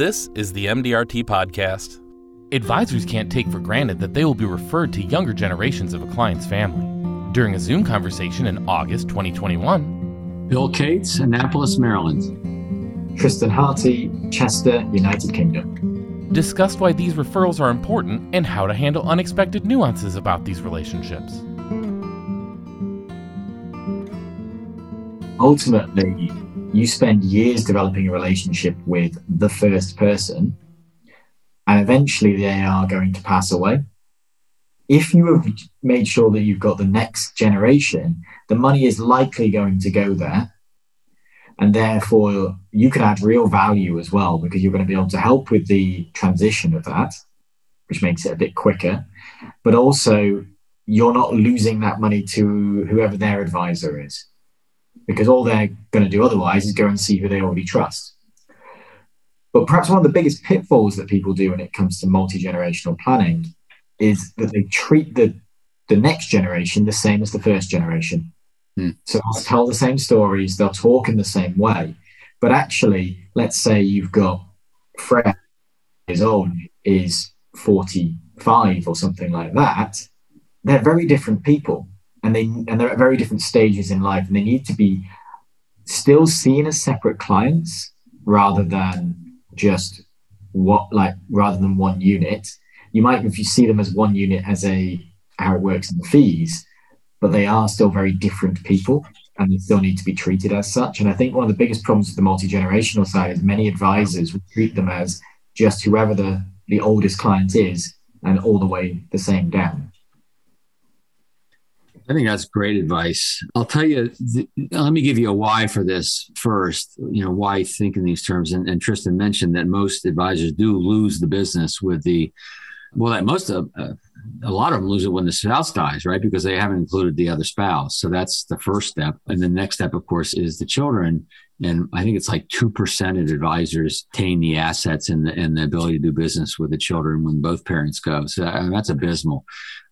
This is the MDRT Podcast. Advisors can't take for granted that they will be referred to younger generations of a client's family. During a Zoom conversation in August 2021, Bill Cates, Annapolis, Maryland. Tristan Harty, Chester, United Kingdom. discussed why these referrals are important and how to handle unexpected nuances about these relationships. Ultimately, you spend years developing a relationship with the first person, and eventually they are going to pass away. If you have made sure that you've got the next generation, the money is likely going to go there. And therefore, you can add real value as well because you're going to be able to help with the transition of that, which makes it a bit quicker. But also, you're not losing that money to whoever their advisor is because all they're going to do otherwise is go and see who they already trust. But perhaps one of the biggest pitfalls that people do when it comes to multi generational planning is that they treat the, the next generation the same as the first generation. Hmm. So they'll tell the same stories, they'll talk in the same way. But actually, let's say you've got Fred, his own is 45 or something like that. They're very different people and they and they're at very different stages in life and they need to be still seen as separate clients rather than just what like rather than one unit. You might if you see them as one unit as a how it works in the fees but they are still very different people and they still need to be treated as such. And i think one of the biggest problems with the multi-generational side is many advisors will treat them as just whoever the the oldest client is and all the way the same down I think that's great advice. I'll tell you, th- let me give you a why for this first. You know, why think in these terms. And, and Tristan mentioned that most advisors do lose the business with the, well, that most of, uh, a lot of them lose it when the spouse dies, right? Because they haven't included the other spouse. So that's the first step. And the next step, of course, is the children. And I think it's like 2% of advisors attain the assets and the, and the ability to do business with the children when both parents go. So that's abysmal.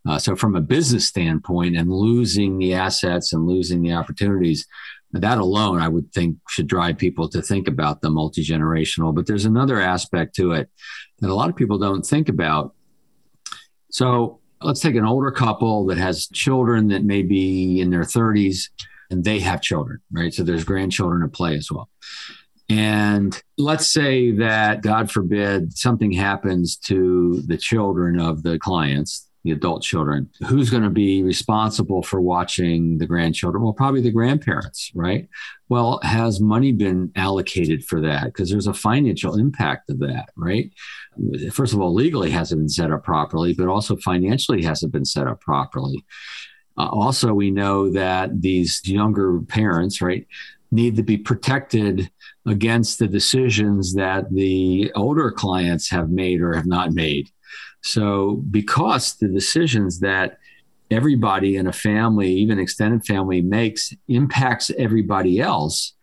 Uh, so, from a business standpoint, and losing the assets and losing the opportunities, that alone, I would think, should drive people to think about the multi generational. But there's another aspect to it that a lot of people don't think about. So, let's take an older couple that has children that may be in their 30s and they have children, right? So, there's grandchildren at play as well. And let's say that, God forbid, something happens to the children of the clients, the adult children. Who's going to be responsible for watching the grandchildren? Well, probably the grandparents, right? Well, has money been allocated for that? Because there's a financial impact of that, right? First of all, legally hasn't been set up properly, but also financially hasn't been set up properly. Uh, also, we know that these younger parents, right, need to be protected against the decisions that the older clients have made or have not made. So, because the decisions that everybody in a family, even extended family, makes impacts everybody else,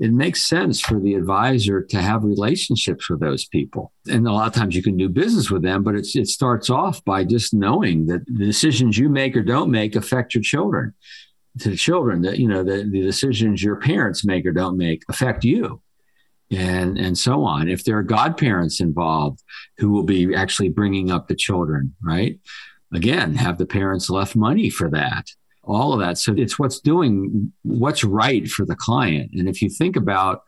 it makes sense for the advisor to have relationships with those people. And a lot of times you can do business with them, but it starts off by just knowing that the decisions you make or don't make affect your children. To the children, that you know, the, the decisions your parents make or don't make affect you and and so on. If there are godparents involved who will be actually bringing up the children right? Again have the parents left money for that all of that. So it's what's doing what's right for the client. And if you think about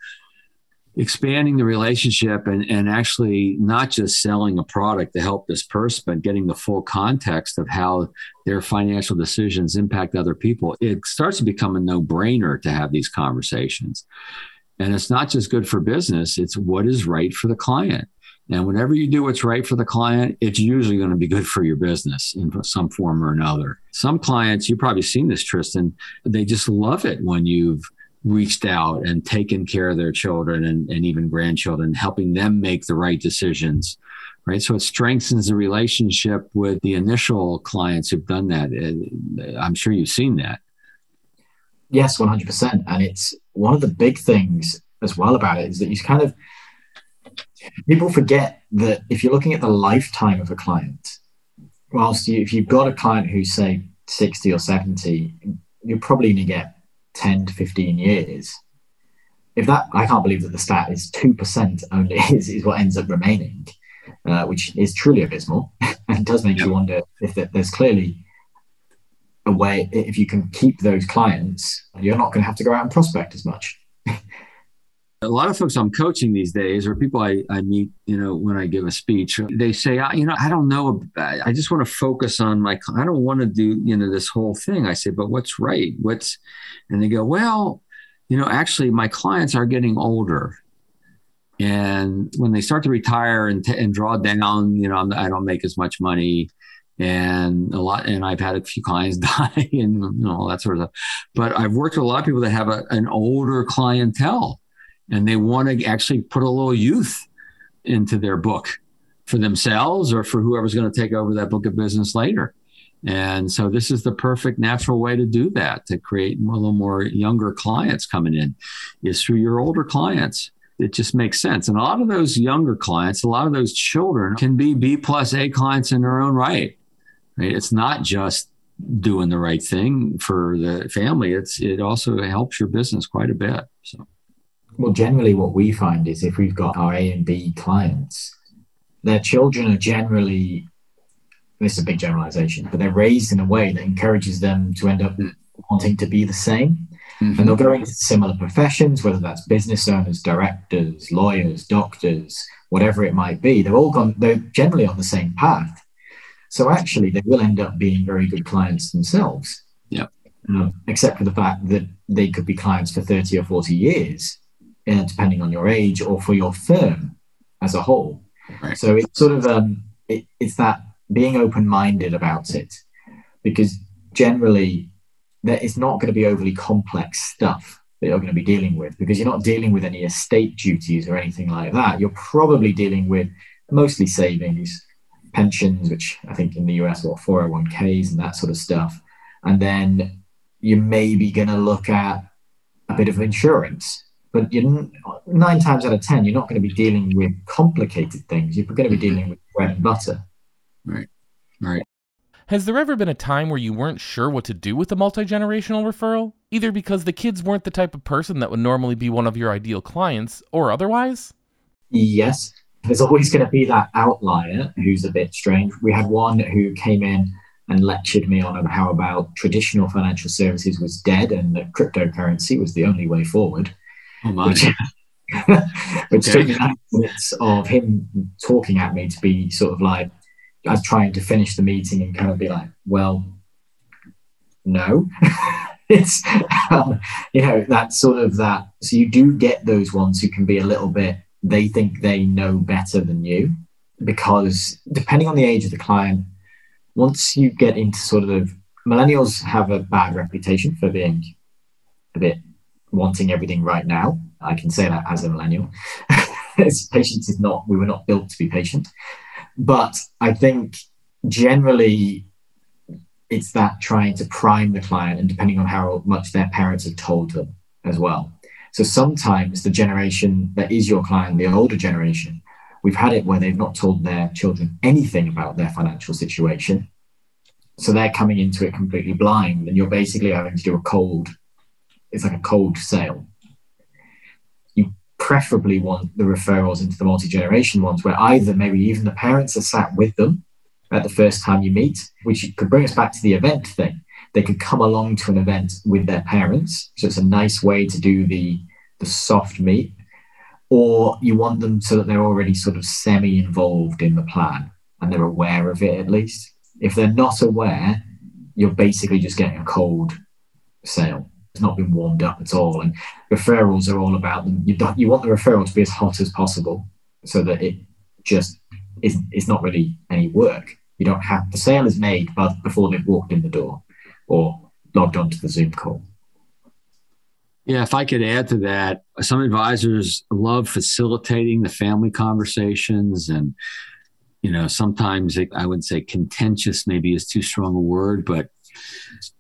expanding the relationship and, and actually not just selling a product to help this person but getting the full context of how their financial decisions impact other people it starts to become a no-brainer to have these conversations and it's not just good for business, it's what is right for the client. And whenever you do what's right for the client, it's usually going to be good for your business in some form or another. Some clients, you've probably seen this, Tristan, they just love it when you've reached out and taken care of their children and, and even grandchildren, helping them make the right decisions. Right. So it strengthens the relationship with the initial clients who've done that. Uh, I'm sure you've seen that. Yes, 100%. And it's one of the big things as well about it is that you kind of, people forget that if you're looking at the lifetime of a client, whilst you, if you've got a client who's, say, 60 or 70, you're probably going to get 10 to 15 years. if that, I can't believe that the stat is 2% only is, is what ends up remaining, uh, which is truly abysmal. and does make you wonder if there's clearly a way, if you can keep those clients, you're not going to have to go out and prospect as much. a lot of folks I'm coaching these days, or people I, I meet, you know, when I give a speech, they say, you know, I don't know, I just want to focus on my, I don't want to do, you know, this whole thing. I say, but what's right? What's, and they go, well, you know, actually, my clients are getting older. And when they start to retire and, t- and draw down, you know, I don't make as much money and a lot and i've had a few clients die and you know all that sort of stuff but i've worked with a lot of people that have a, an older clientele and they want to actually put a little youth into their book for themselves or for whoever's going to take over that book of business later. And so this is the perfect natural way to do that to create a little more younger clients coming in is through your older clients. It just makes sense. And a lot of those younger clients, a lot of those children can be B plus A clients in their own right. Right? It's not just doing the right thing for the family. It's it also helps your business quite a bit. So well, generally, what we find is if we've got our A and B clients, their children are generally, this is a big generalization, but they're raised in a way that encourages them to end up wanting to be the same. Mm-hmm. And they'll go into similar professions, whether that's business owners, directors, lawyers, doctors, whatever it might be. They're all gone, they're generally on the same path. So actually, they will end up being very good clients themselves. Yeah. Um, except for the fact that they could be clients for 30 or 40 years uh, depending on your age, or for your firm as a whole. Right. So it's sort of um, it, it's that being open-minded about it, because generally there is not going to be overly complex stuff that you're going to be dealing with, because you're not dealing with any estate duties or anything like that. You're probably dealing with mostly savings, pensions, which I think in the US are 401ks and that sort of stuff, and then you may be going to look at a bit of insurance but you're nine times out of ten, you're not going to be dealing with complicated things. You're going to be dealing with bread and butter. Right. Right. Has there ever been a time where you weren't sure what to do with a multi generational referral? Either because the kids weren't the type of person that would normally be one of your ideal clients, or otherwise? Yes. There's always going to be that outlier who's a bit strange. We had one who came in and lectured me on how about traditional financial services was dead and that cryptocurrency was the only way forward. Oh my. Which, which okay. took minutes of him talking at me to be sort of like, I was trying to finish the meeting and kind of be like, well, no. it's, um, you know, that sort of that. So you do get those ones who can be a little bit, they think they know better than you because depending on the age of the client, once you get into sort of millennials have a bad reputation for being a bit wanting everything right now. I can say that as a millennial. patience is not, we were not built to be patient. But I think generally it's that trying to prime the client and depending on how much their parents have told them as well. So sometimes the generation that is your client, the older generation, we've had it where they've not told their children anything about their financial situation. So they're coming into it completely blind, and you're basically having to do a cold it's like a cold sale. You preferably want the referrals into the multi-generation ones where either maybe even the parents are sat with them at the first time you meet, which could bring us back to the event thing. They could come along to an event with their parents. So it's a nice way to do the the soft meet. Or you want them so that they're already sort of semi-involved in the plan and they're aware of it at least. If they're not aware, you're basically just getting a cold sale It's not been warmed up at all. And referrals are all about them. You, you want the referral to be as hot as possible so that it just is it's not really any work. You don't have the sale is made but before they've walked in the door or logged onto the Zoom call. Yeah, if I could add to that, some advisors love facilitating the family conversations and you know sometimes it, i would say contentious maybe is too strong a word but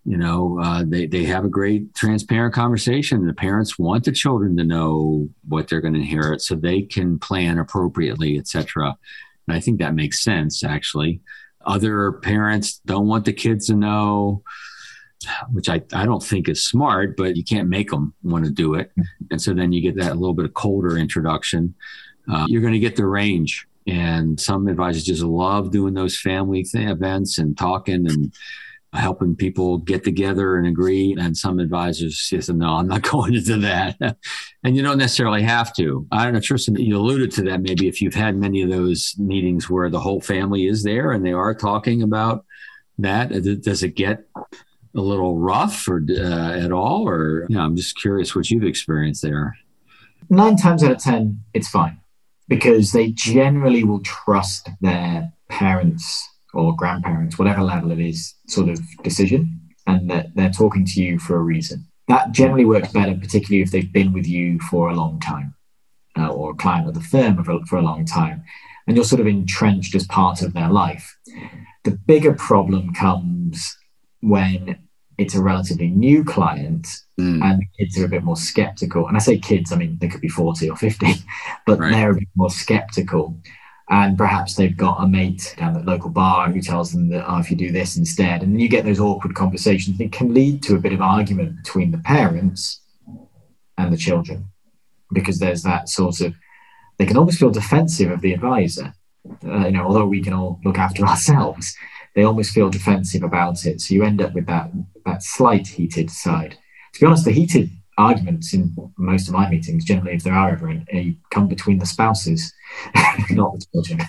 you know uh, they, they have a great transparent conversation the parents want the children to know what they're going to inherit so they can plan appropriately etc and i think that makes sense actually other parents don't want the kids to know which I, I don't think is smart, but you can't make them want to do it. And so then you get that little bit of colder introduction. Uh, you're going to get the range. And some advisors just love doing those family th- events and talking and helping people get together and agree. And some advisors say, no, I'm not going into that. and you don't necessarily have to. I don't know, Tristan, you alluded to that maybe if you've had many of those meetings where the whole family is there and they are talking about that. Does it get a little rough or uh, at all? Or, you know, I'm just curious what you've experienced there. Nine times out of 10, it's fine because they generally will trust their parents or grandparents, whatever level it is, sort of decision, and that they're talking to you for a reason. That generally works better, particularly if they've been with you for a long time uh, or a client of the firm for a long time, and you're sort of entrenched as part of their life. The bigger problem comes when it's a relatively new client mm. and kids are a bit more skeptical. And I say kids, I mean, they could be 40 or 50, but right. they're a bit more skeptical and perhaps they've got a mate down at the local bar who tells them that oh, if you do this instead and you get those awkward conversations it can lead to a bit of argument between the parents and the children because there's that sort of they can almost feel defensive of the advisor uh, you know although we can all look after ourselves they almost feel defensive about it so you end up with that that slight heated side to be honest the heated arguments in most of my meetings, generally, if there are ever any, eh, come between the spouses, not the children.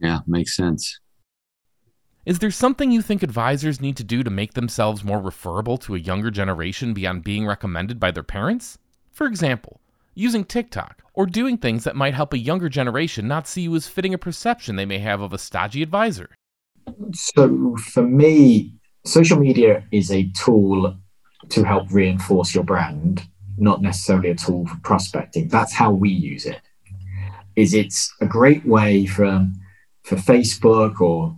Yeah, makes sense. Is there something you think advisors need to do to make themselves more referable to a younger generation beyond being recommended by their parents? For example, using TikTok or doing things that might help a younger generation not see you as fitting a perception they may have of a stodgy advisor? So, for me, social media is a tool to help reinforce your brand, not necessarily a tool for prospecting. That's how we use it. Is it's a great way for for Facebook or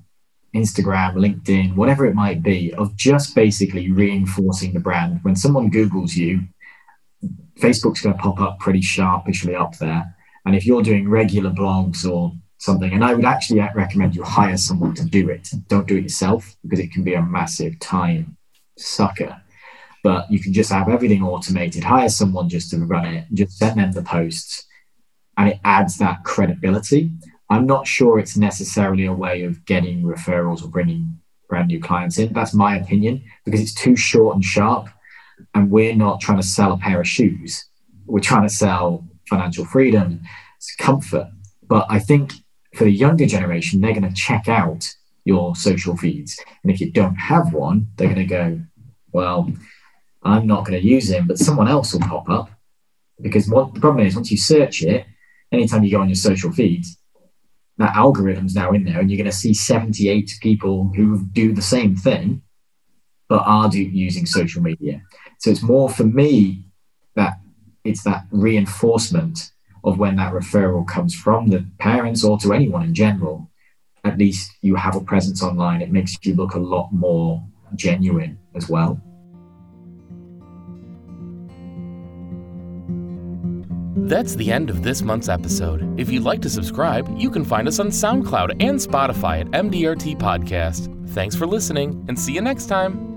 Instagram, LinkedIn, whatever it might be, of just basically reinforcing the brand. When someone Googles you, Facebook's going to pop up pretty sharpishly up there. And if you're doing regular blogs or something, and I would actually recommend you hire someone to do it. Don't do it yourself because it can be a massive time sucker but you can just have everything automated, hire someone just to run it, just send them the posts, and it adds that credibility. I'm not sure it's necessarily a way of getting referrals or bringing brand new clients in. That's my opinion because it's too short and sharp. And we're not trying to sell a pair of shoes. We're trying to sell financial freedom, comfort. But I think for the younger generation, they're going to check out your social feeds. And if you don't have one, they're going to go, well, I'm not going to use him, but someone else will pop up. Because what the problem is, once you search it, anytime you go on your social feeds, that algorithm's now in there, and you're going to see 78 people who do the same thing, but are do, using social media. So it's more for me that it's that reinforcement of when that referral comes from the parents or to anyone in general. At least you have a presence online. It makes you look a lot more genuine as well. That's the end of this month's episode. If you'd like to subscribe, you can find us on SoundCloud and Spotify at MDRT Podcast. Thanks for listening, and see you next time.